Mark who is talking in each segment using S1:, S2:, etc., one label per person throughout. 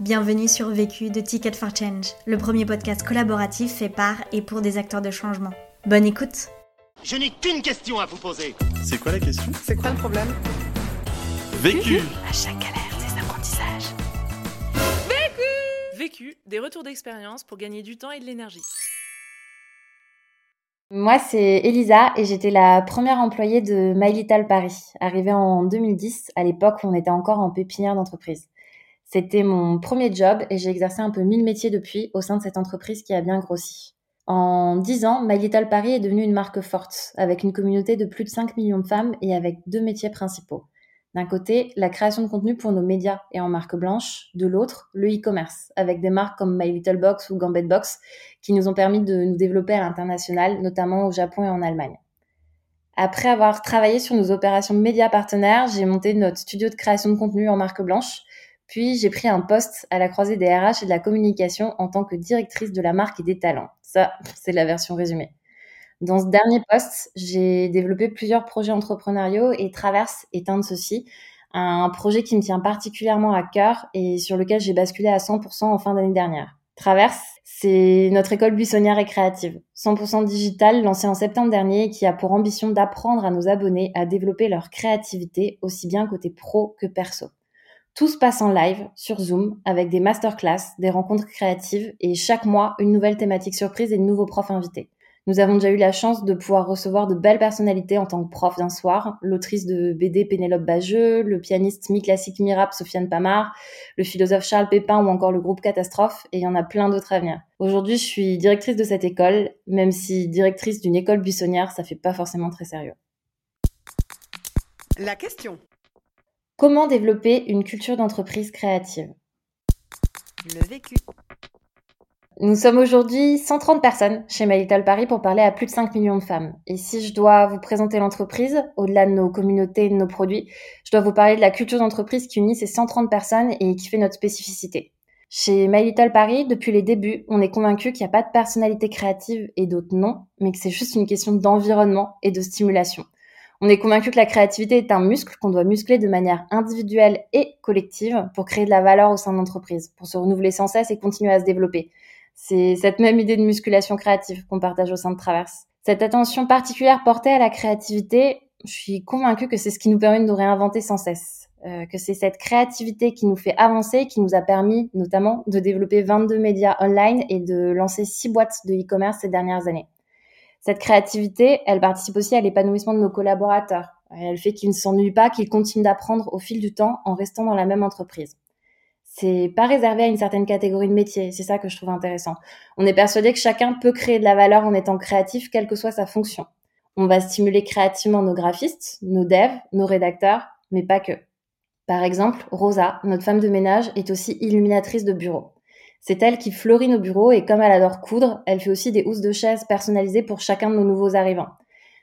S1: Bienvenue sur Vécu de Ticket for Change, le premier podcast collaboratif fait par et pour des acteurs de changement. Bonne écoute
S2: Je n'ai qu'une question à vous poser.
S3: C'est quoi la question?
S4: C'est quoi le problème?
S3: Vécu
S1: À chaque galère, des apprentissages.
S4: Vécu, des retours d'expérience pour gagner du temps et de l'énergie.
S5: Moi, c'est Elisa et j'étais la première employée de My Little Paris, arrivée en 2010, à l'époque où on était encore en pépinière d'entreprise. C'était mon premier job et j'ai exercé un peu mille métiers depuis au sein de cette entreprise qui a bien grossi. En dix ans, My Little Paris est devenue une marque forte, avec une communauté de plus de 5 millions de femmes et avec deux métiers principaux. D'un côté, la création de contenu pour nos médias et en marque blanche. De l'autre, le e-commerce, avec des marques comme My Little Box ou Gambit Box, qui nous ont permis de nous développer à l'international, notamment au Japon et en Allemagne. Après avoir travaillé sur nos opérations médias partenaires, j'ai monté notre studio de création de contenu en marque blanche, puis j'ai pris un poste à la croisée des RH et de la communication en tant que directrice de la marque et des talents. Ça, c'est la version résumée. Dans ce dernier poste, j'ai développé plusieurs projets entrepreneuriaux et Traverse est un de ceux-ci. Un projet qui me tient particulièrement à cœur et sur lequel j'ai basculé à 100% en fin d'année dernière. Traverse, c'est notre école buissonnière et créative, 100% digitale, lancée en septembre dernier, qui a pour ambition d'apprendre à nos abonnés à développer leur créativité aussi bien côté pro que perso. Tout se passe en live sur Zoom avec des masterclass, des rencontres créatives et chaque mois une nouvelle thématique surprise et de nouveaux profs invités. Nous avons déjà eu la chance de pouvoir recevoir de belles personnalités en tant que prof d'un soir, l'autrice de BD Pénélope Bageux, le pianiste mi-classique mi-rap Sofiane Pamar, le philosophe Charles Pépin ou encore le groupe Catastrophe, et il y en a plein d'autres à venir. Aujourd'hui, je suis directrice de cette école, même si directrice d'une école buissonnière, ça fait pas forcément très sérieux.
S4: La question.
S5: Comment développer une culture d'entreprise créative?
S4: Le vécu.
S5: Nous sommes aujourd'hui 130 personnes chez My Little Paris pour parler à plus de 5 millions de femmes. Et si je dois vous présenter l'entreprise, au-delà de nos communautés et de nos produits, je dois vous parler de la culture d'entreprise qui unit ces 130 personnes et qui fait notre spécificité. Chez My Little Paris, depuis les débuts, on est convaincu qu'il n'y a pas de personnalité créative et d'autres non, mais que c'est juste une question d'environnement et de stimulation. On est convaincu que la créativité est un muscle qu'on doit muscler de manière individuelle et collective pour créer de la valeur au sein de l'entreprise, pour se renouveler sans cesse et continuer à se développer. C'est cette même idée de musculation créative qu'on partage au sein de Traverse. Cette attention particulière portée à la créativité, je suis convaincue que c'est ce qui nous permet de nous réinventer sans cesse. Euh, que c'est cette créativité qui nous fait avancer, qui nous a permis notamment de développer 22 médias online et de lancer 6 boîtes de e-commerce ces dernières années. Cette créativité, elle participe aussi à l'épanouissement de nos collaborateurs. Elle fait qu'ils ne s'ennuient pas, qu'ils continuent d'apprendre au fil du temps en restant dans la même entreprise c'est pas réservé à une certaine catégorie de métier. C'est ça que je trouve intéressant. On est persuadé que chacun peut créer de la valeur en étant créatif, quelle que soit sa fonction. On va stimuler créativement nos graphistes, nos devs, nos rédacteurs, mais pas que. Par exemple, Rosa, notre femme de ménage, est aussi illuminatrice de bureau. C'est elle qui fleurit nos bureaux et comme elle adore coudre, elle fait aussi des housses de chaises personnalisées pour chacun de nos nouveaux arrivants.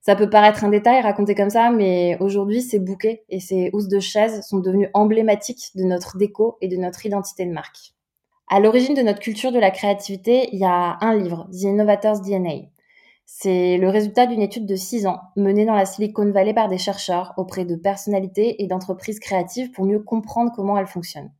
S5: Ça peut paraître un détail raconté comme ça, mais aujourd'hui, ces bouquets et ces housses de chaises sont devenus emblématiques de notre déco et de notre identité de marque. À l'origine de notre culture de la créativité, il y a un livre, The Innovator's DNA. C'est le résultat d'une étude de six ans menée dans la Silicon Valley par des chercheurs auprès de personnalités et d'entreprises créatives pour mieux comprendre comment elles fonctionnent.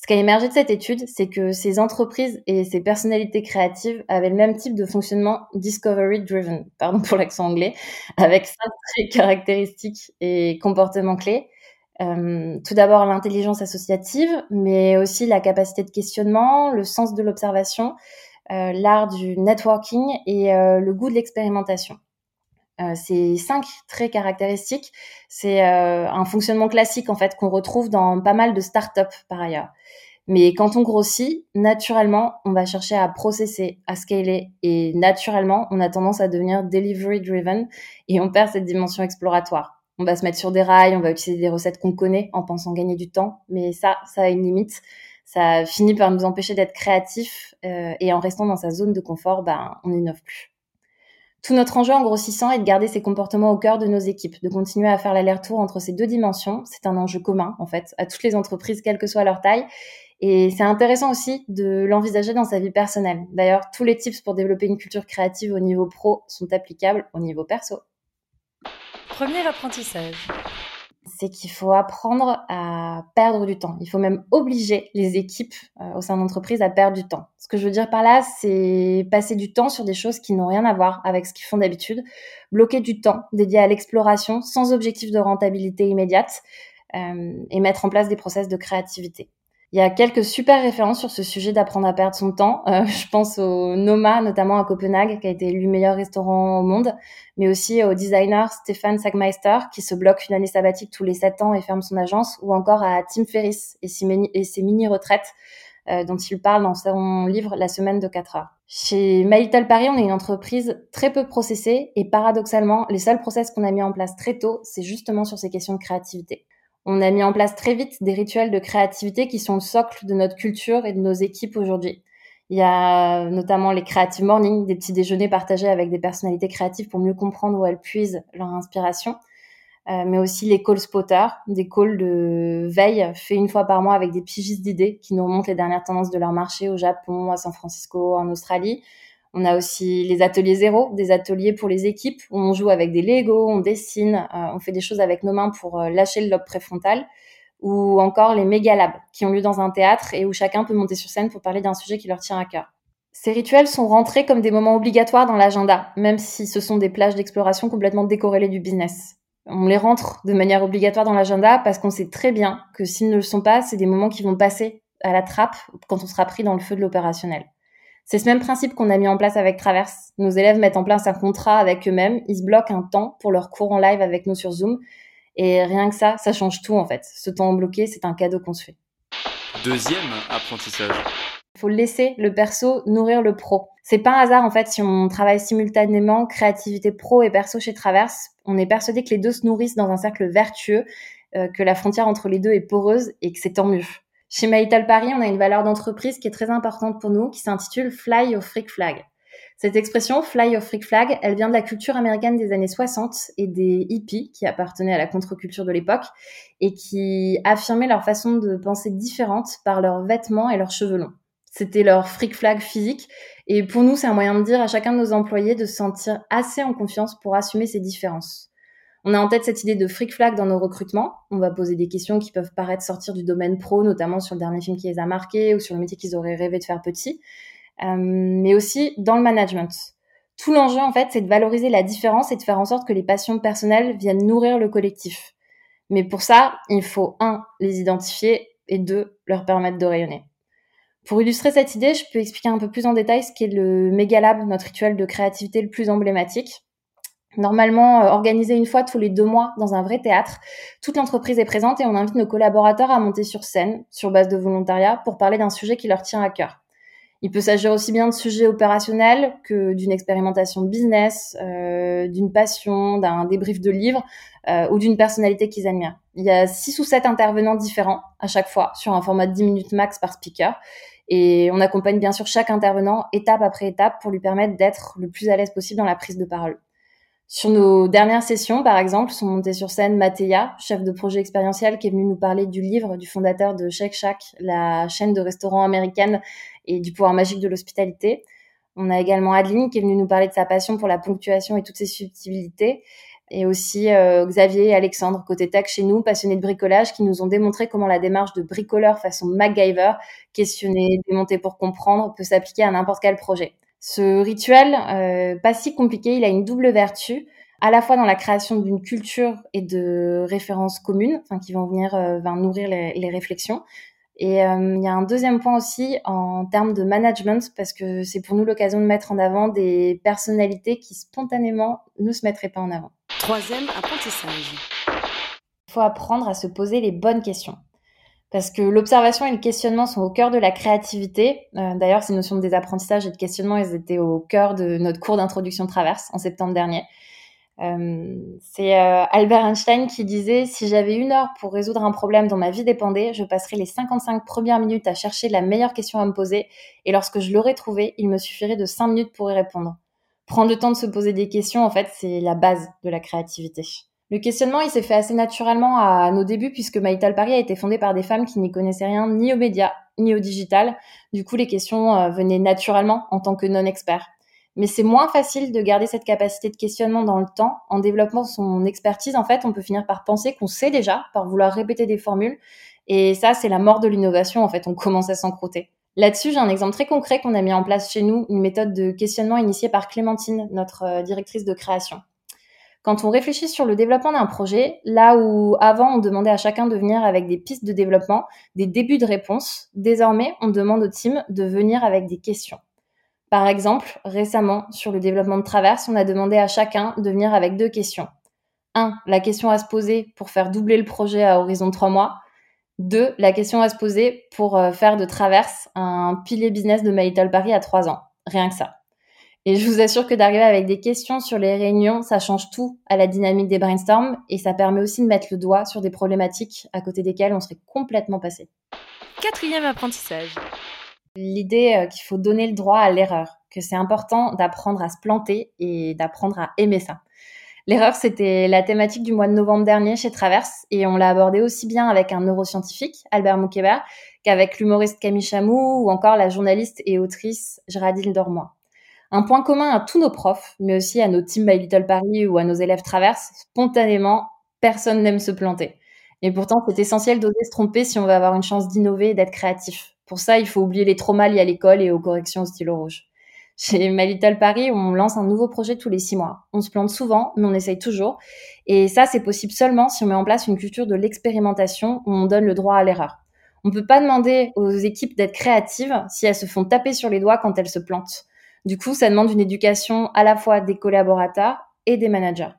S5: Ce qui a émergé de cette étude, c'est que ces entreprises et ces personnalités créatives avaient le même type de fonctionnement discovery driven, pardon pour l'accent anglais, avec cinq traits caractéristiques et comportements clés. Euh, tout d'abord l'intelligence associative, mais aussi la capacité de questionnement, le sens de l'observation, euh, l'art du networking et euh, le goût de l'expérimentation. Euh, ces cinq traits caractéristiques, c'est euh, un fonctionnement classique en fait qu'on retrouve dans pas mal de startups par ailleurs. Mais quand on grossit, naturellement, on va chercher à processer, à scaler, et naturellement, on a tendance à devenir delivery driven et on perd cette dimension exploratoire. On va se mettre sur des rails, on va utiliser des recettes qu'on connaît en pensant gagner du temps, mais ça, ça a une limite. Ça finit par nous empêcher d'être créatifs euh, et en restant dans sa zone de confort, ben, on n'innove plus. Tout notre enjeu en grossissant est de garder ces comportements au cœur de nos équipes, de continuer à faire l'aller-retour entre ces deux dimensions. C'est un enjeu commun, en fait, à toutes les entreprises, quelle que soit leur taille. Et c'est intéressant aussi de l'envisager dans sa vie personnelle. D'ailleurs, tous les tips pour développer une culture créative au niveau pro sont applicables au niveau perso.
S4: Premier apprentissage.
S5: C'est qu'il faut apprendre à perdre du temps. Il faut même obliger les équipes euh, au sein d'entreprise à perdre du temps. Ce que je veux dire par là, c'est passer du temps sur des choses qui n'ont rien à voir avec ce qu'ils font d'habitude, bloquer du temps dédié à l'exploration sans objectif de rentabilité immédiate euh, et mettre en place des process de créativité. Il y a quelques super références sur ce sujet d'apprendre à perdre son temps. Euh, je pense au Noma, notamment à Copenhague, qui a été élu meilleur restaurant au monde, mais aussi au designer Stéphane Sagmeister, qui se bloque une année sabbatique tous les sept ans et ferme son agence, ou encore à Tim Ferriss et ses mini-retraites, euh, dont il parle dans son livre La semaine de 4 heures. Chez My Paris, on est une entreprise très peu processée et paradoxalement, les seuls process qu'on a mis en place très tôt, c'est justement sur ces questions de créativité. On a mis en place très vite des rituels de créativité qui sont le socle de notre culture et de nos équipes aujourd'hui. Il y a notamment les Creative Morning, des petits déjeuners partagés avec des personnalités créatives pour mieux comprendre où elles puisent leur inspiration. Euh, mais aussi les call spotters, des calls de veille faits une fois par mois avec des pigistes d'idées qui nous remontent les dernières tendances de leur marché au Japon, à San Francisco, en Australie. On a aussi les ateliers zéro, des ateliers pour les équipes où on joue avec des Lego, on dessine, euh, on fait des choses avec nos mains pour euh, lâcher le lobe préfrontal, ou encore les méga labs qui ont lieu dans un théâtre et où chacun peut monter sur scène pour parler d'un sujet qui leur tient à cœur. Ces rituels sont rentrés comme des moments obligatoires dans l'agenda, même si ce sont des plages d'exploration complètement décorrélées du business. On les rentre de manière obligatoire dans l'agenda parce qu'on sait très bien que s'ils ne le sont pas, c'est des moments qui vont passer à la trappe quand on sera pris dans le feu de l'opérationnel. C'est ce même principe qu'on a mis en place avec Traverse. Nos élèves mettent en place un contrat avec eux-mêmes, ils se bloquent un temps pour leur cours en live avec nous sur Zoom. Et rien que ça, ça change tout en fait. Ce temps bloqué, c'est un cadeau qu'on se fait.
S3: Deuxième apprentissage.
S5: Il faut laisser le perso nourrir le pro. C'est pas un hasard en fait si on travaille simultanément créativité pro et perso chez Traverse. On est persuadé que les deux se nourrissent dans un cercle vertueux, euh, que la frontière entre les deux est poreuse et que c'est tant mieux. Chez Maïtal Paris, on a une valeur d'entreprise qui est très importante pour nous, qui s'intitule Fly your Freak Flag. Cette expression, Fly your Freak Flag, elle vient de la culture américaine des années 60 et des hippies qui appartenaient à la contre-culture de l'époque et qui affirmaient leur façon de penser différente par leurs vêtements et leurs cheveux longs. C'était leur freak flag physique. Et pour nous, c'est un moyen de dire à chacun de nos employés de se sentir assez en confiance pour assumer ces différences. On a en tête cette idée de freak flag dans nos recrutements. On va poser des questions qui peuvent paraître sortir du domaine pro, notamment sur le dernier film qui les a marqués ou sur le métier qu'ils auraient rêvé de faire petit, euh, mais aussi dans le management. Tout l'enjeu, en fait, c'est de valoriser la différence et de faire en sorte que les passions personnelles viennent nourrir le collectif. Mais pour ça, il faut, un, les identifier et deux, leur permettre de rayonner. Pour illustrer cette idée, je peux expliquer un peu plus en détail ce qu'est le Megalab, notre rituel de créativité le plus emblématique normalement euh, organisé une fois tous les deux mois dans un vrai théâtre. Toute l'entreprise est présente et on invite nos collaborateurs à monter sur scène, sur base de volontariat, pour parler d'un sujet qui leur tient à cœur. Il peut s'agir aussi bien de sujets opérationnels que d'une expérimentation business, euh, d'une passion, d'un débrief de livre euh, ou d'une personnalité qu'ils admirent. Il y a six ou sept intervenants différents à chaque fois sur un format de 10 minutes max par speaker. Et on accompagne bien sûr chaque intervenant étape après étape pour lui permettre d'être le plus à l'aise possible dans la prise de parole. Sur nos dernières sessions, par exemple, sont montés sur scène Matéa, chef de projet expérientiel, qui est venu nous parler du livre du fondateur de Shake Shack, la chaîne de restaurants américaine et du pouvoir magique de l'hospitalité. On a également Adeline qui est venue nous parler de sa passion pour la ponctuation et toutes ses subtilités. Et aussi euh, Xavier et Alexandre, côté tech chez nous, passionnés de bricolage, qui nous ont démontré comment la démarche de bricoleur façon MacGyver, questionner, démonter pour comprendre, peut s'appliquer à n'importe quel projet. Ce rituel, euh, pas si compliqué, il a une double vertu, à la fois dans la création d'une culture et de références communes, enfin, qui vont venir euh, nourrir les, les, réflexions. Et euh, il y a un deuxième point aussi en termes de management, parce que c'est pour nous l'occasion de mettre en avant des personnalités qui spontanément ne se mettraient pas en avant.
S4: Troisième apprentissage.
S5: Il faut apprendre à se poser les bonnes questions parce que l'observation et le questionnement sont au cœur de la créativité. Euh, D'ailleurs, ces notions de désapprentissage et de questionnement, elles étaient au cœur de notre cours d'introduction traverse en septembre dernier. Euh, C'est euh, Albert Einstein qui disait si j'avais une heure pour résoudre un problème dont ma vie dépendait, je passerais les 55 premières minutes à chercher la meilleure question à me poser, et lorsque je l'aurais trouvée, il me suffirait de 5 minutes pour y répondre. Prendre le temps de se poser des questions, en fait, c'est la base de la créativité. Le questionnement, il s'est fait assez naturellement à nos débuts puisque Maïtal Paris a été fondé par des femmes qui n'y connaissaient rien ni aux médias ni au digital. Du coup, les questions euh, venaient naturellement en tant que non-experts. mais c'est moins facile de garder cette capacité de questionnement dans le temps. En développant son expertise, en fait, on peut finir par penser qu'on sait déjà, par vouloir répéter des formules. Et ça, c'est la mort de l'innovation. En fait, on commence à s'encrouter. Là-dessus, j'ai un exemple très concret qu'on a mis en place chez nous, une méthode de questionnement initiée par Clémentine, notre euh, directrice de création. Quand on réfléchit sur le développement d'un projet, là où avant on demandait à chacun de venir avec des pistes de développement, des débuts de réponse, désormais on demande au team de venir avec des questions. Par exemple, récemment, sur le développement de Traverse, on a demandé à chacun de venir avec deux questions. Un, la question à se poser pour faire doubler le projet à horizon de trois mois. Deux, la question à se poser pour euh, faire de Traverse un pilier business de My Paris à trois ans. Rien que ça. Et je vous assure que d'arriver avec des questions sur les réunions, ça change tout à la dynamique des brainstorms et ça permet aussi de mettre le doigt sur des problématiques à côté desquelles on serait complètement passé.
S4: Quatrième apprentissage
S5: l'idée euh, qu'il faut donner le droit à l'erreur, que c'est important d'apprendre à se planter et d'apprendre à aimer ça. L'erreur, c'était la thématique du mois de novembre dernier chez Traverse et on l'a abordé aussi bien avec un neuroscientifique, Albert Moukeba, qu'avec l'humoriste Camille Chamou ou encore la journaliste et autrice Géraldine Dormois. Un point commun à tous nos profs, mais aussi à nos teams by Little Paris ou à nos élèves Traverse, spontanément, personne n'aime se planter. Et pourtant, c'est essentiel d'oser se tromper si on veut avoir une chance d'innover et d'être créatif. Pour ça, il faut oublier les traumas liés à l'école et aux corrections au stylo rouge. Chez My Little Paris, on lance un nouveau projet tous les six mois. On se plante souvent, mais on essaye toujours. Et ça, c'est possible seulement si on met en place une culture de l'expérimentation où on donne le droit à l'erreur. On ne peut pas demander aux équipes d'être créatives si elles se font taper sur les doigts quand elles se plantent. Du coup, ça demande une éducation à la fois des collaborateurs et des managers.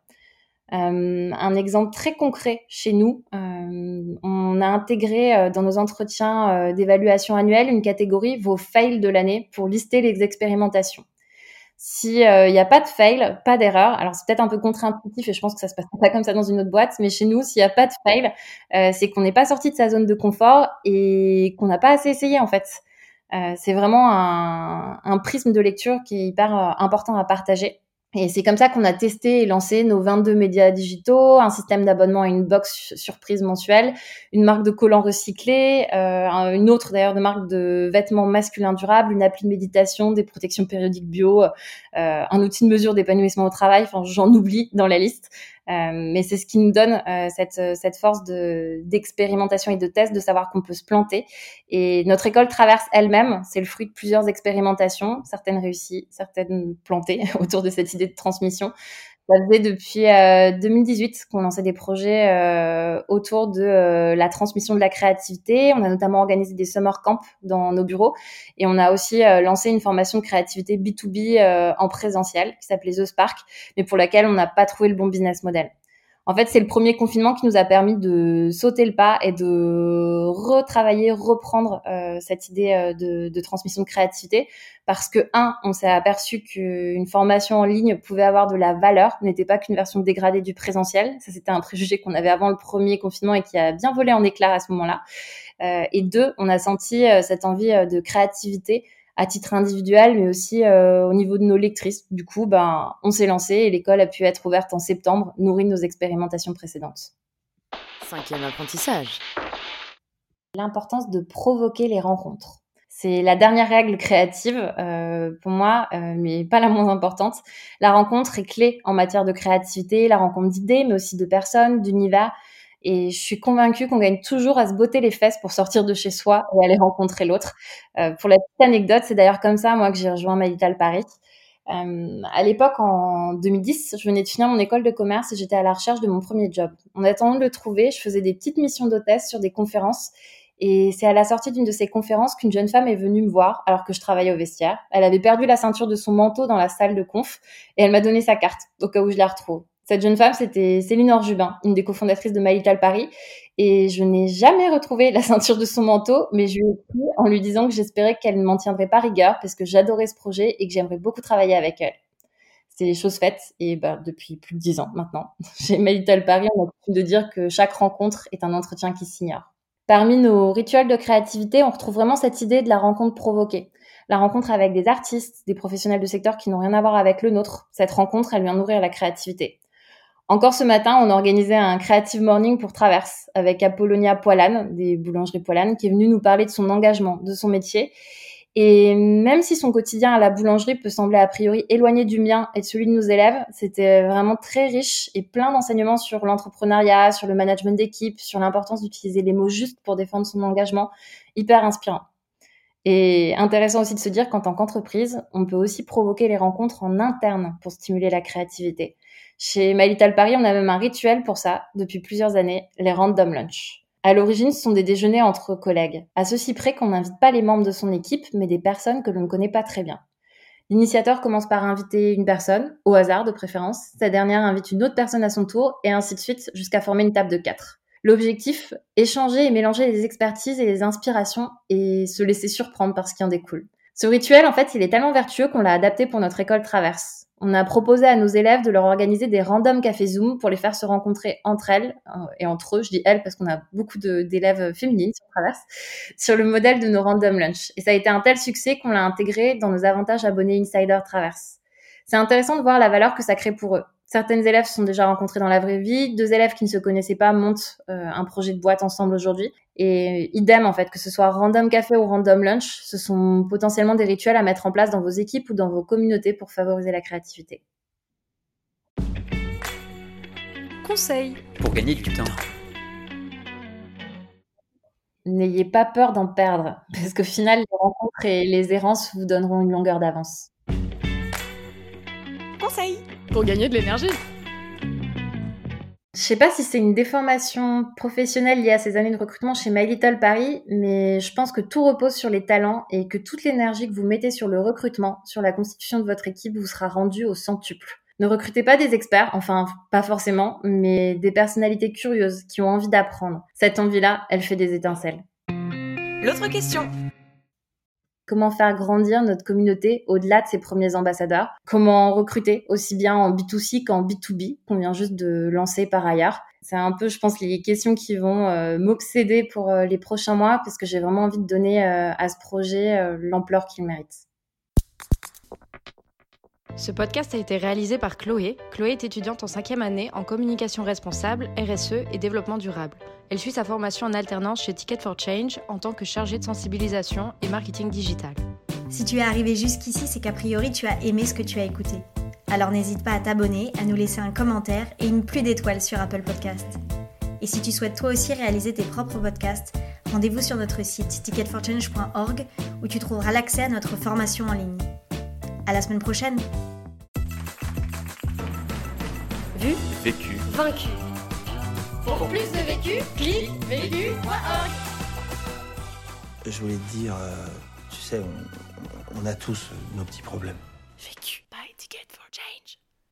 S5: Euh, un exemple très concret chez nous, euh, on a intégré euh, dans nos entretiens d'évaluation annuelle une catégorie vos fails de l'année pour lister les expérimentations. S'il n'y a pas de fail, pas d'erreur, alors c'est peut-être un peu contre-intuitif et je pense que ça se passe pas comme ça dans une autre boîte, mais chez nous, s'il n'y a pas de fail, c'est qu'on n'est pas sorti de sa zone de confort et qu'on n'a pas assez essayé en fait. C'est vraiment un, prisme de lecture qui est hyper important à partager. Et c'est comme ça qu'on a testé et lancé nos 22 médias digitaux, un système d'abonnement à une box surprise mensuelle, une marque de collants recyclés, euh, une autre d'ailleurs de marque de vêtements masculins durables, une appli de méditation, des protections périodiques bio, euh, un outil de mesure d'épanouissement au travail. Enfin, j'en oublie dans la liste. Euh, mais c'est ce qui nous donne euh, cette, cette force de, d'expérimentation et de test, de savoir qu'on peut se planter. Et notre école traverse elle-même, c'est le fruit de plusieurs expérimentations, certaines réussies, certaines plantées autour de cette idée de transmission. Ça faisait depuis 2018 euh, qu'on lançait des projets euh, autour de euh, la transmission de la créativité. On a notamment organisé des summer camps dans nos bureaux et on a aussi lancé une formation de créativité B2B en présentiel qui s'appelait The Spark, mais pour laquelle on n'a pas trouvé le bon business model. En fait, c'est le premier confinement qui nous a permis de sauter le pas et de retravailler, reprendre euh, cette idée euh, de, de, transmission de créativité. Parce que, un, on s'est aperçu qu'une formation en ligne pouvait avoir de la valeur, n'était pas qu'une version dégradée du présentiel. Ça, c'était un préjugé qu'on avait avant le premier confinement et qui a bien volé en éclats à ce moment-là. Euh, et deux, on a senti euh, cette envie euh, de créativité à titre individuel, mais aussi euh, au niveau de nos lectrices. Du coup, ben, on s'est lancé et l'école a pu être ouverte en septembre, nourrie de nos expérimentations précédentes.
S4: Cinquième apprentissage.
S5: L'importance de provoquer les rencontres. C'est la dernière règle créative euh, pour moi, euh, mais pas la moins importante. La rencontre est clé en matière de créativité, la rencontre d'idées, mais aussi de personnes, d'univers. Et je suis convaincue qu'on gagne toujours à se botter les fesses pour sortir de chez soi et aller rencontrer l'autre. Euh, pour la petite anecdote, c'est d'ailleurs comme ça, moi, que j'ai rejoint Madital Paris. Euh, à l'époque, en 2010, je venais de finir mon école de commerce et j'étais à la recherche de mon premier job. En attendant de le trouver, je faisais des petites missions d'hôtesse sur des conférences. Et c'est à la sortie d'une de ces conférences qu'une jeune femme est venue me voir alors que je travaillais au vestiaire. Elle avait perdu la ceinture de son manteau dans la salle de conf et elle m'a donné sa carte au cas où je la retrouve. Cette jeune femme, c'était Céline Orjubin, une des cofondatrices de My Paris. Et je n'ai jamais retrouvé la ceinture de son manteau, mais je lui ai écrit en lui disant que j'espérais qu'elle ne m'en tiendrait pas rigueur parce que j'adorais ce projet et que j'aimerais beaucoup travailler avec elle. C'est chose faite et bah, depuis plus de dix ans maintenant. Chez My Paris, on a coutume de dire que chaque rencontre est un entretien qui s'ignore. Parmi nos rituels de créativité, on retrouve vraiment cette idée de la rencontre provoquée. La rencontre avec des artistes, des professionnels de secteur qui n'ont rien à voir avec le nôtre. Cette rencontre, elle vient nourrir la créativité. Encore ce matin, on a organisé un Creative Morning pour Traverse avec Apollonia Poilane, des boulangeries Poilane, qui est venue nous parler de son engagement, de son métier. Et même si son quotidien à la boulangerie peut sembler a priori éloigné du mien et de celui de nos élèves, c'était vraiment très riche et plein d'enseignements sur l'entrepreneuriat, sur le management d'équipe, sur l'importance d'utiliser les mots justes pour défendre son engagement, hyper inspirant. Et intéressant aussi de se dire qu'en tant qu'entreprise, on peut aussi provoquer les rencontres en interne pour stimuler la créativité. Chez My Little Paris, on a même un rituel pour ça depuis plusieurs années, les random lunch. À l'origine, ce sont des déjeuners entre collègues, à ceci près qu'on n'invite pas les membres de son équipe, mais des personnes que l'on ne connaît pas très bien. L'initiateur commence par inviter une personne, au hasard de préférence, sa dernière invite une autre personne à son tour, et ainsi de suite, jusqu'à former une table de quatre. L'objectif, échanger et mélanger les expertises et les inspirations, et se laisser surprendre par ce qui en découle. Ce rituel, en fait, il est tellement vertueux qu'on l'a adapté pour notre école Traverse. On a proposé à nos élèves de leur organiser des random café Zoom pour les faire se rencontrer entre elles euh, et entre eux. Je dis elles parce qu'on a beaucoup d'élèves féminines sur Traverse, sur le modèle de nos random lunch. Et ça a été un tel succès qu'on l'a intégré dans nos avantages abonnés Insider Traverse. C'est intéressant de voir la valeur que ça crée pour eux. Certaines élèves se sont déjà rencontrées dans la vraie vie. Deux élèves qui ne se connaissaient pas montent euh, un projet de boîte ensemble aujourd'hui. Et idem, en fait, que ce soit random café ou random lunch, ce sont potentiellement des rituels à mettre en place dans vos équipes ou dans vos communautés pour favoriser la créativité.
S4: Conseil
S3: Pour gagner du temps.
S5: N'ayez pas peur d'en perdre, parce qu'au final, les rencontres et les errances vous donneront une longueur d'avance.
S4: Conseil Pour gagner de l'énergie
S5: je sais pas si c'est une déformation professionnelle liée à ces années de recrutement chez My Little Paris, mais je pense que tout repose sur les talents et que toute l'énergie que vous mettez sur le recrutement, sur la constitution de votre équipe, vous sera rendue au centuple. Ne recrutez pas des experts, enfin pas forcément, mais des personnalités curieuses qui ont envie d'apprendre. Cette envie-là, elle fait des étincelles.
S4: L'autre question
S5: comment faire grandir notre communauté au-delà de ses premiers ambassadeurs, comment recruter aussi bien en B2C qu'en B2B qu'on vient juste de lancer par ailleurs. C'est un peu, je pense, les questions qui vont euh, m'obséder pour euh, les prochains mois parce que j'ai vraiment envie de donner euh, à ce projet l'ampleur qu'il mérite.
S4: Ce podcast a été réalisé par Chloé. Chloé est étudiante en cinquième année en communication responsable, RSE et développement durable. Elle suit sa formation en alternance chez Ticket for Change en tant que chargée de sensibilisation et marketing digital.
S1: Si tu es arrivé jusqu'ici, c'est qu'a priori tu as aimé ce que tu as écouté. Alors n'hésite pas à t'abonner, à nous laisser un commentaire et une pluie d'étoiles sur Apple Podcast. Et si tu souhaites toi aussi réaliser tes propres podcasts, rendez-vous sur notre site ticketforchange.org où tu trouveras l'accès à notre formation en ligne. À la semaine prochaine.
S4: Vu,
S3: Vécu.
S4: vaincu. Pour plus de vécu, clique vécu.org.
S6: Je voulais te dire, euh, tu sais, on, on a tous nos petits problèmes.
S4: Vécu by Ticket